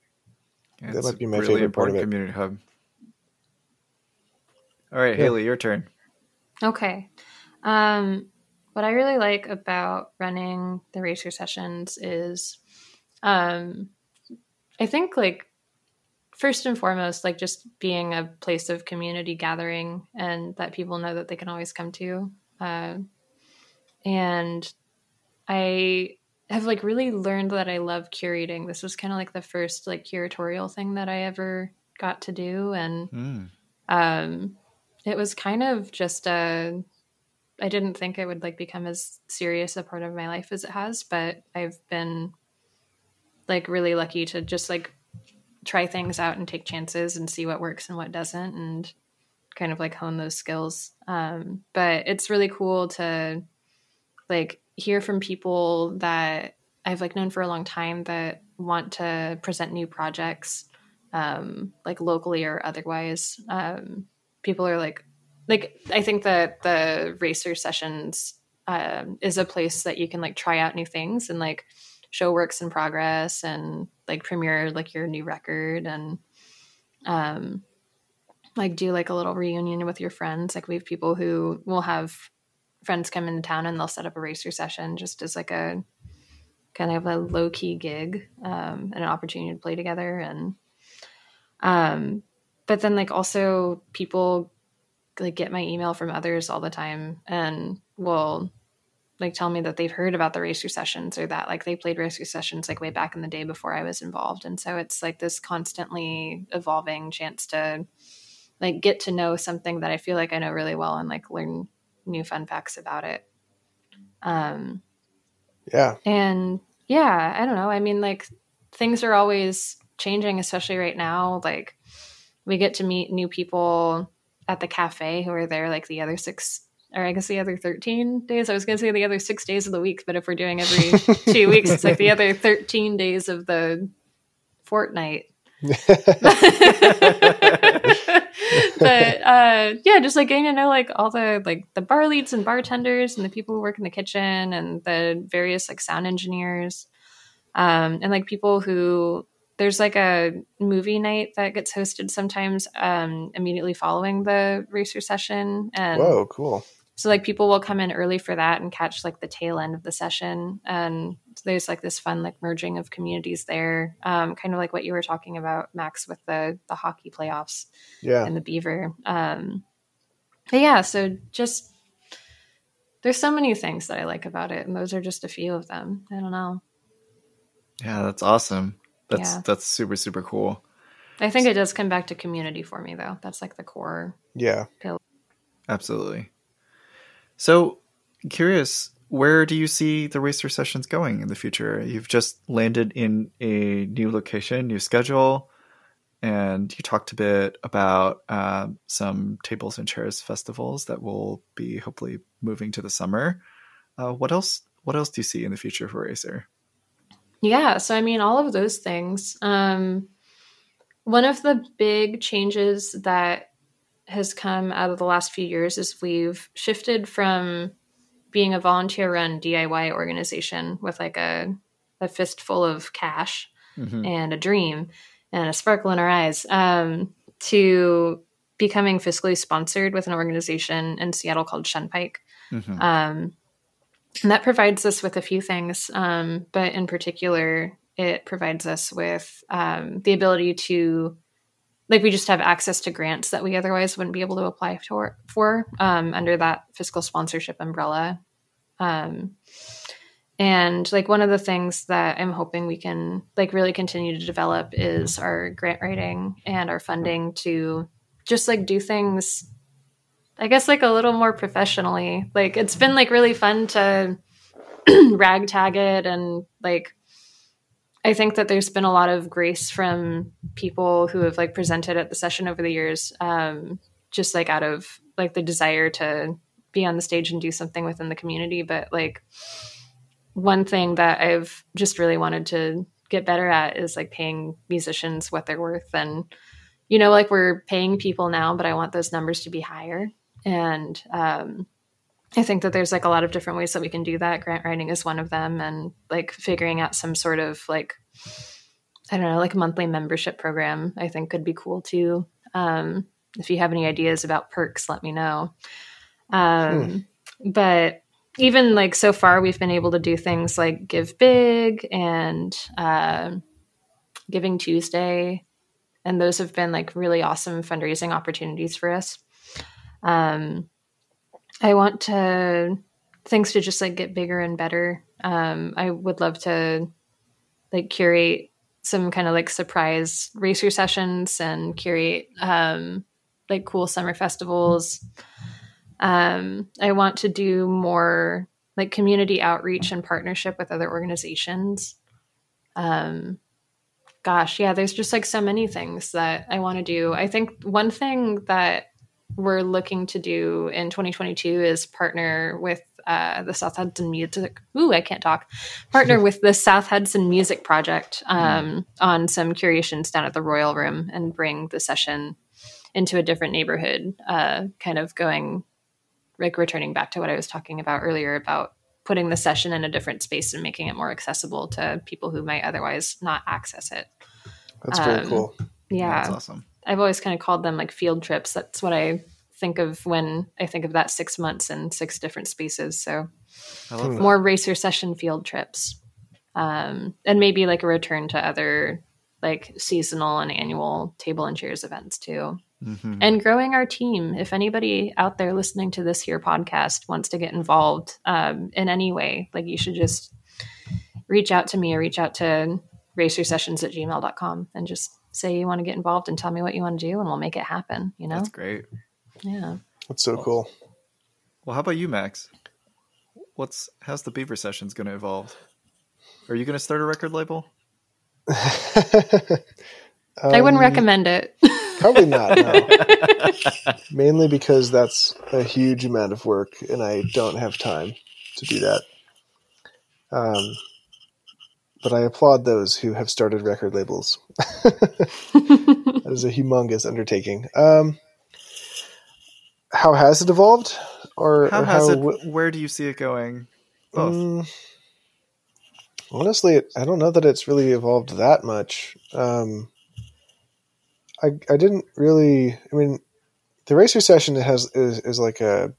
yeah, that might be my really favorite part of it. Community hub. All right, yeah. Haley, your turn. Okay. Um, what I really like about running the racer sessions is, um, I think like first and foremost, like just being a place of community gathering and that people know that they can always come to. Uh, and I have like really learned that I love curating. This was kind of like the first like curatorial thing that I ever got to do, and mm. um, it was kind of just a. I didn't think it would like become as serious a part of my life as it has, but I've been like really lucky to just like try things out and take chances and see what works and what doesn't and kind of like hone those skills. Um, but it's really cool to like hear from people that I've like known for a long time that want to present new projects, um, like locally or otherwise. Um, people are like, like I think that the racer sessions um, is a place that you can like try out new things and like show works in progress and like premiere like your new record and um like do like a little reunion with your friends like we have people who will have friends come into town and they'll set up a racer session just as like a kind of a low key gig um, and an opportunity to play together. And um, but then like also people like get my email from others all the time and will like tell me that they've heard about the racer sessions or that like they played racer sessions like way back in the day before I was involved. And so it's like this constantly evolving chance to like get to know something that I feel like I know really well and like learn new fun facts about it. Um, yeah. And yeah, I don't know. I mean, like things are always changing, especially right now. Like we get to meet new people at the cafe who are there like the other six or I guess the other 13 days. I was going to say the other six days of the week, but if we're doing every two weeks, it's like the other 13 days of the fortnight. but uh, yeah, just like getting to know like all the like the bar leads and bartenders and the people who work in the kitchen and the various like sound engineers, um, and like people who there's like a movie night that gets hosted sometimes um, immediately following the racer session. And whoa, cool! So like people will come in early for that and catch like the tail end of the session, and there's like this fun like merging of communities there, um, kind of like what you were talking about, Max, with the the hockey playoffs, yeah, and the Beaver. Um, but yeah, so just there's so many things that I like about it, and those are just a few of them. I don't know. Yeah, that's awesome. That's yeah. that's super super cool. I think it does come back to community for me though. That's like the core. Yeah. Pill. Absolutely. So, curious, where do you see the racer sessions going in the future? You've just landed in a new location, new schedule, and you talked a bit about uh, some tables and chairs festivals that will be hopefully moving to the summer. Uh, what else? What else do you see in the future for Racer? Yeah, so I mean, all of those things. Um, one of the big changes that has come out of the last few years is we've shifted from being a volunteer run DIY organization with like a, a fistful of cash mm-hmm. and a dream and a sparkle in our eyes um, to becoming fiscally sponsored with an organization in Seattle called Shunpike. Mm-hmm. Um, and that provides us with a few things, um, but in particular, it provides us with um, the ability to like we just have access to grants that we otherwise wouldn't be able to apply for, for um, under that fiscal sponsorship umbrella. Um, and like one of the things that I'm hoping we can like really continue to develop is our grant writing and our funding to just like do things, I guess like a little more professionally. Like it's been like really fun to ragtag it and like I think that there's been a lot of grace from people who have like presented at the session over the years, um, just like out of like the desire to be on the stage and do something within the community. But like one thing that I've just really wanted to get better at is like paying musicians what they're worth. And, you know, like we're paying people now, but I want those numbers to be higher. And um, I think that there's like a lot of different ways that we can do that. Grant writing is one of them, and like figuring out some sort of like I don't know, like a monthly membership program. I think could be cool too. Um, if you have any ideas about perks, let me know. Um, hmm. But even like so far, we've been able to do things like Give Big and uh, Giving Tuesday, and those have been like really awesome fundraising opportunities for us. Um, I want to things to just like get bigger and better. Um, I would love to like curate some kind of like surprise racer sessions and curate um, like cool summer festivals. Um, I want to do more like community outreach and partnership with other organizations. Um, gosh, yeah, there's just like so many things that I want to do. I think one thing that we're looking to do in 2022 is partner with uh, the South Hudson Music. Ooh, I can't talk. Partner with the South Hudson Music Project um, mm. on some curations down at the Royal Room and bring the session into a different neighborhood. Uh, kind of going, like returning back to what I was talking about earlier about putting the session in a different space and making it more accessible to people who might otherwise not access it. That's very um, cool. Yeah, that's awesome. I've always kind of called them like field trips. That's what I think of when I think of that six months in six different spaces. So more racer session field trips. Um, and maybe like a return to other like seasonal and annual table and chairs events too. Mm-hmm. And growing our team. If anybody out there listening to this here podcast wants to get involved um, in any way, like you should just reach out to me or reach out to racer sessions at gmail.com and just say you want to get involved and tell me what you want to do and we'll make it happen, you know? That's great. Yeah. That's so cool. Well, how about you, Max? What's how's the Beaver Sessions going to evolve? Are you going to start a record label? I wouldn't Um, recommend it. Probably not. No. Mainly because that's a huge amount of work, and I don't have time to do that. Um, but I applaud those who have started record labels. that is a humongous undertaking. Um, how has it evolved, or How or has it? w- Where do you see it going? Mm, honestly, I don't know that it's really evolved that much. Um, I I didn't really. I mean, the racer session has is is like a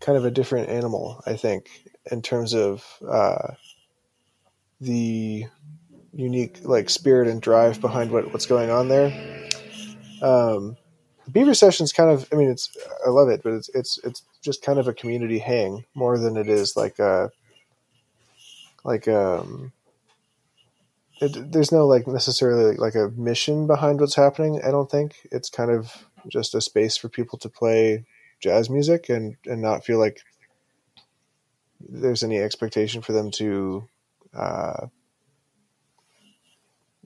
kind of a different animal. I think in terms of uh, the unique like spirit and drive behind what what's going on there. Um, Beaver Sessions kind of. I mean, it's I love it, but it's it's it's just kind of a community hang more than it is like a like um. It, there's no like necessarily like a mission behind what's happening. I don't think it's kind of just a space for people to play jazz music and and not feel like there's any expectation for them to, uh,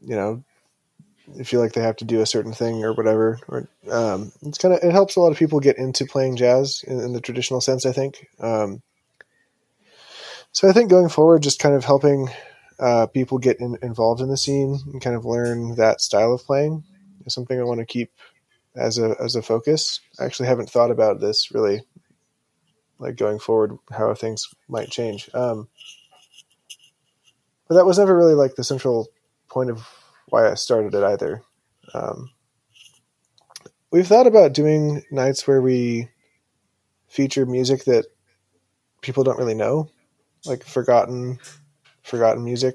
you know, feel like they have to do a certain thing or whatever. Or um, it's kind of it helps a lot of people get into playing jazz in, in the traditional sense. I think. Um, so I think going forward, just kind of helping uh, people get in, involved in the scene and kind of learn that style of playing is something I want to keep as a as a focus. I actually haven't thought about this really, like going forward, how things might change. Um, but that was never really like the central point of why I started it either. Um, we've thought about doing nights where we feature music that people don't really know, like forgotten forgotten music.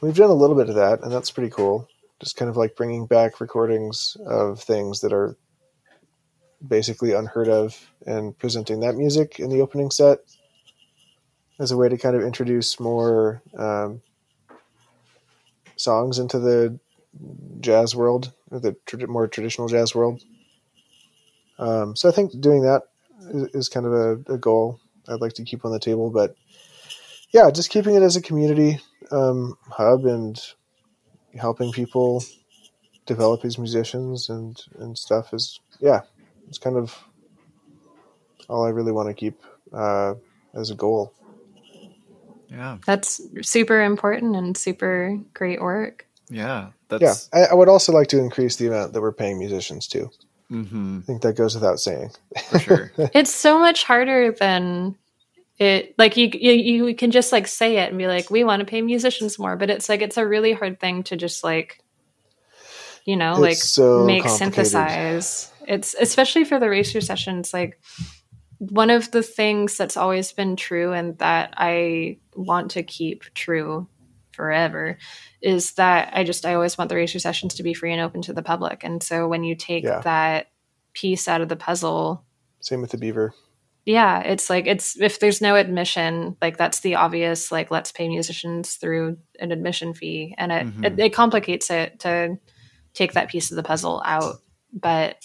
We've done a little bit of that, and that's pretty cool. Just kind of like bringing back recordings of things that are basically unheard of and presenting that music in the opening set as a way to kind of introduce more um, songs into the jazz world or the trad- more traditional jazz world. Um, so I think doing that is, is kind of a, a goal I'd like to keep on the table, but yeah, just keeping it as a community um, hub and helping people develop as musicians and and stuff is yeah, it's kind of all I really want to keep uh, as a goal. Yeah, That's super important and super great work. yeah. Yeah, I, I would also like to increase the amount that we're paying musicians too. hmm I think that goes without saying. for sure. It's so much harder than it like you, you you can just like say it and be like we want to pay musicians more but it's like it's a really hard thing to just like you know It's like so make synthesize it's especially for the racer sessions like one of the things that's always been true and that I want to keep true forever is that I just I always want the racer sessions to be free and open to the public and so when you take Yeah. that piece out of the puzzle Same with the Beaver. yeah it's like it's if there's no admission like that's the obvious like let's pay musicians through an admission fee and it, Mhm. it, it complicates it to take that piece of the puzzle out but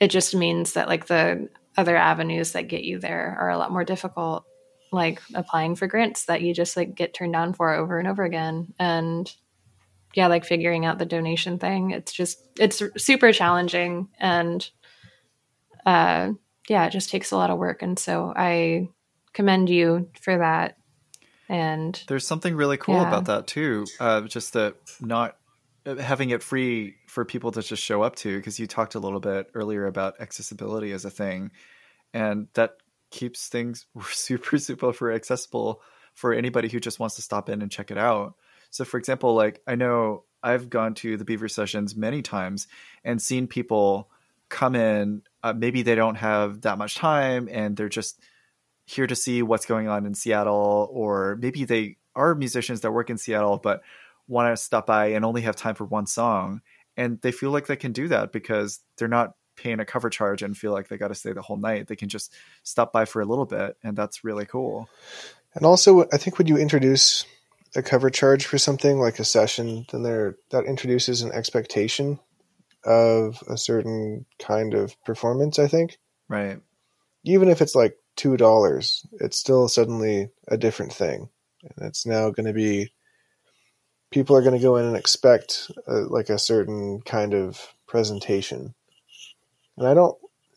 it just means that like the other avenues that get you there are a lot more difficult like applying for grants that you just like get turned down for over and over again and yeah like figuring out the donation thing it's just it's super challenging and uh yeah it just takes a lot of work and so i commend you for that and There's something really cool Yeah. about that too. Uh, just that not having it free for people to just show up to, because you talked a little bit earlier about accessibility as a thing, and that keeps things super super accessible for anybody who just wants to stop in and check it out. So, for example, like I know I've gone to the Beaver sessions many times and seen people come in. Uh, maybe they don't have that much time, and they're just here to see what's going on in Seattle, or maybe they are musicians that work in Seattle but want to stop by and only have time for one song. And they feel like they can do that because they're not paying a cover charge and feel like they got to stay the whole night. They can just stop by for a little bit, and that's really cool. And also, I think when you introduce a cover charge for something like a session, then there that introduces an expectation of a certain kind of performance. I think, Right. even if it's like two dollars, it's still suddenly a different thing, and it's now going to be people are going to go in and expect uh like a certain kind of presentation, and I don't.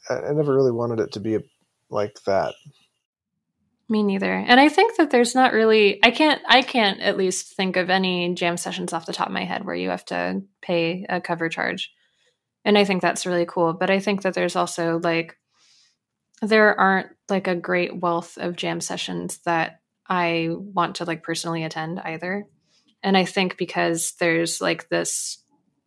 I, never really wanted it to be like that. Me neither. And I think that there's not really I can't I can't at least think of any jam sessions off the top of my head where you have to pay a cover charge. And I think that's really cool, but I think that there's also like there aren't like a great wealth of jam sessions that I want to like personally attend either. And I think because there's like this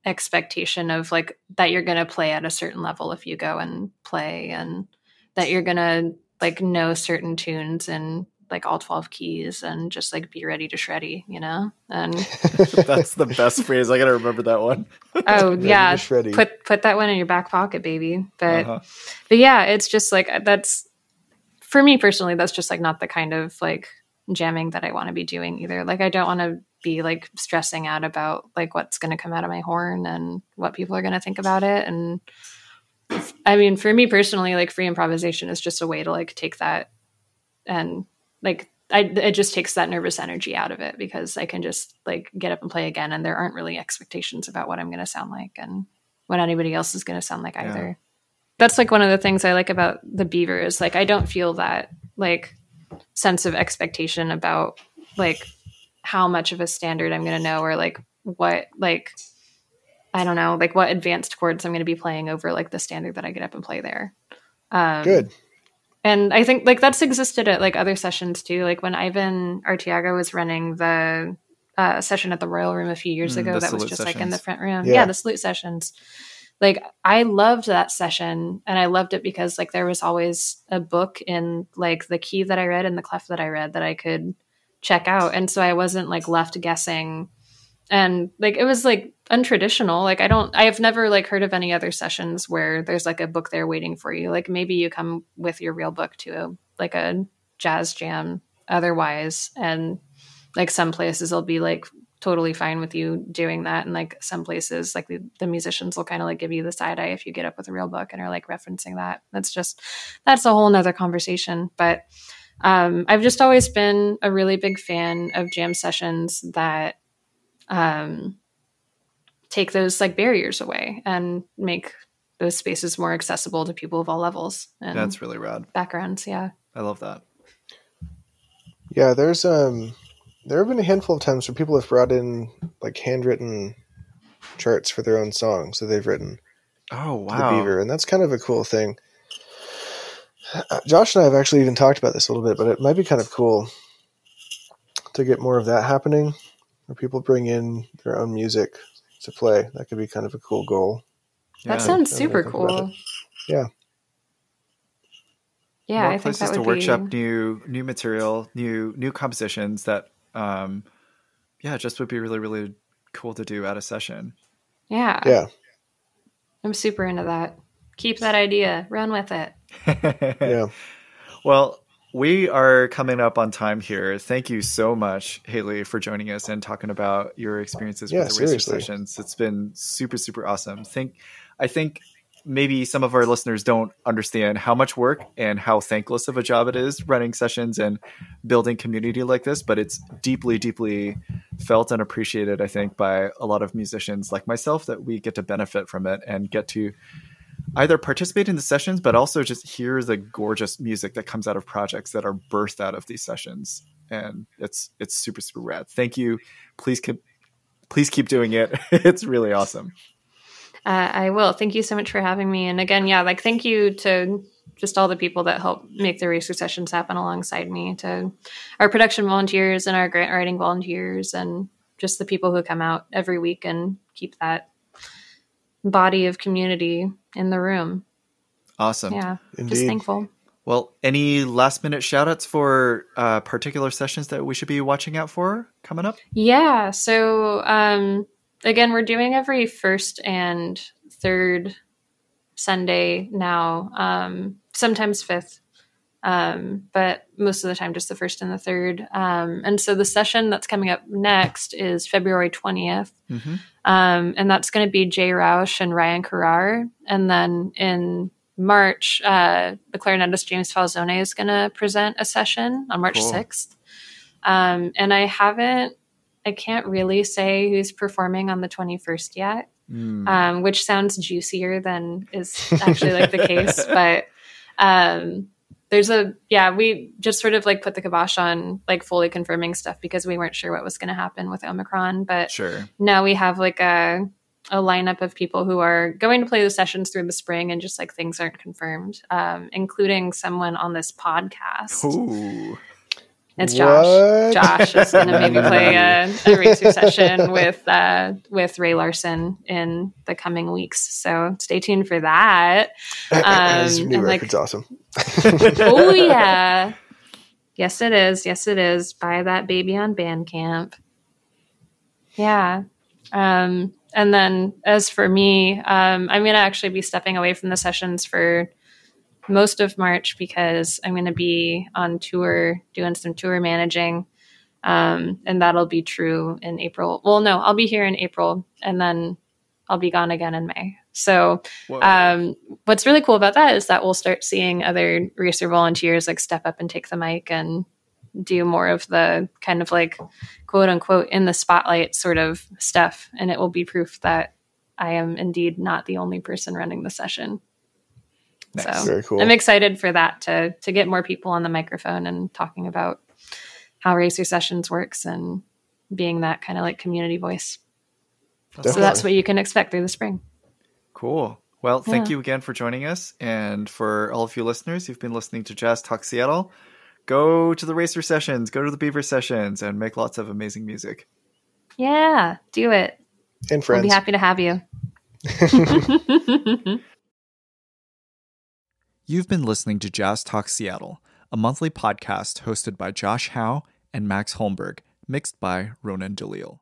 expectation of like that you're going to play at a certain level if you go and play and that you're going to like know certain tunes and like all 12 keys and just like be ready to shreddy, you know? And That's the best phrase. I gotta remember that one. oh Ready to yeah, shreddy. put put that one in your back pocket, baby. But Uh-huh. but yeah, it's just like that's for me personally, that's just like not the kind of like jamming that I want to be doing either. Like I don't want to be like stressing out about like what's going to come out of my horn and what people are going to think about it and I mean, for me personally, like free improvisation is just a way to like take that and like I it just takes that nervous energy out of it because I can just like get up and play again and there aren't really expectations about what I'm going to sound like and what anybody else is going to sound like Yeah. either. That's like one of the things I like about the Beaver is like I don't feel that like sense of expectation about like how much of a standard I'm going to know or like what like I don't know like what advanced chords I'm going to be playing over like the standard that I get up and play there. Um, Good. and I think like that's existed at like other sessions too. Like when Ivan Arteaga was running the uh, session at the Royal Room a few years Mm, ago, that was salute just like in the front room. Yeah. Yeah. the salute sessions. Like I loved that session, and I loved it because like there was always a book in like the key that I read and the clef that I read that I could check out, and so I wasn't like left guessing. And like it was like untraditional. Like I don't, I have never like heard of any other sessions where there's like a book there waiting for you. Like maybe you come with your real book to a like a jazz jam otherwise, and like some places will be like totally fine with you doing that, and like some places like the, the musicians will kind of like give you the side eye if you get up with a real book and are like referencing that. That's just that's a whole nother conversation, but. Um, I've just always been a really big fan of jam sessions that um, take those like barriers away and make those spaces more accessible to people of all levels and That's really rad. backgrounds. Yeah. I love that. Yeah, there's um there have been a handful of times where people have brought in like handwritten charts for their own songs that they've written Oh to the wow. Beaver, and that's kind of a cool thing. Uh, Josh and I have actually even talked about this a little bit, but it might be kind of cool to get more of that happening, where people bring in their own music to play. That could be kind of a cool goal. That sounds super cool. Yeah. Yeah, More I think places that to would workshop be new new material, new new compositions that um yeah, just would be really, really cool to do at a session. Yeah. Yeah, I'm super into that. Keep that idea. Run with it. Yeah. Well, we are coming up on time here. Thank you so much, Haley, for joining us and talking about your experiences Yeah, with the Racer seriously. sessions. It's been super, super awesome. Think, I think maybe some of our listeners don't understand how much work and how thankless of a job it is running sessions and building community like this, but it's deeply, deeply felt and appreciated, I think, by a lot of musicians like myself that we get to benefit from it and get to either participate in the sessions, but also just hear the gorgeous music that comes out of projects that are birthed out of these sessions. And it's it's super super rad. Thank you. Please keep please keep doing it. it's really awesome. Uh, I will. Thank you so much for having me. And again, yeah, like thank you to just all the people that help make the racer sessions happen alongside me, to our production volunteers and our grant writing volunteers, and just the people who come out every week and keep that body of community in the room. Awesome. Yeah, just thankful. Well, any last minute shout outs for uh, particular sessions that we should be watching out for coming up? Yeah. So um, again, we're doing every first and third Sunday now, um, sometimes fifth. Um, but most of the time, just the first and the third. Um, and so the session that's coming up next is February 20th. Mm-hmm. Um, and that's going to be Jay Roush and Ryan Carraher. And then in March, uh, the clarinetist James Falzone is going to present a session on March Cool. 6th. Um, and I haven't, I can't really say who's performing on the 21st yet, Mm. um, which sounds juicier than is actually like the case. But um, there's a, yeah, we just sort of like put the kibosh on like fully confirming stuff because we weren't sure what was going to happen with Omicron. But sure. now we have like a a lineup of people who are going to play the sessions through the spring and just like things aren't confirmed um, including someone on this podcast Ooh. It's josh. What? josh is going to maybe play a, a racer session with uh, with ray larsen in the coming weeks. So stay tuned for that. His Um, new and, like- awesome. oh yeah. Yes it is. Yes it is. Buy that baby on bandcamp. Yeah. Um and then as for me um i'm going to actually be stepping away from the sessions for most of march because i'm going to be on tour doing some tour managing um and that'll be true in april well no i'll be here in april and then i'll be gone again in may so um, what's really cool about that is that we'll start seeing other racer volunteers like step up and take the mic and do more of the kind of like quote unquote in the spotlight sort of stuff. And it will be proof that I am indeed not the only person running the session. Nice. So Very cool. I'm excited for that to to get more people on the microphone and talking about how racer sessions works and being that kind of like community voice. So that's what you can expect through the spring. Cool. Well, thank Yeah. you again for joining us. And for all of you listeners who've been listening to Jazz Talk Seattle, go to the Racer sessions, go to the Beaver sessions, and make lots of amazing music. Yeah, do it. and friends. We'll be happy to have you. You've been listening to Jazz Talk Seattle, a monthly podcast hosted by Josh Howe and Max Holmberg, mixed by Ronan Jalil.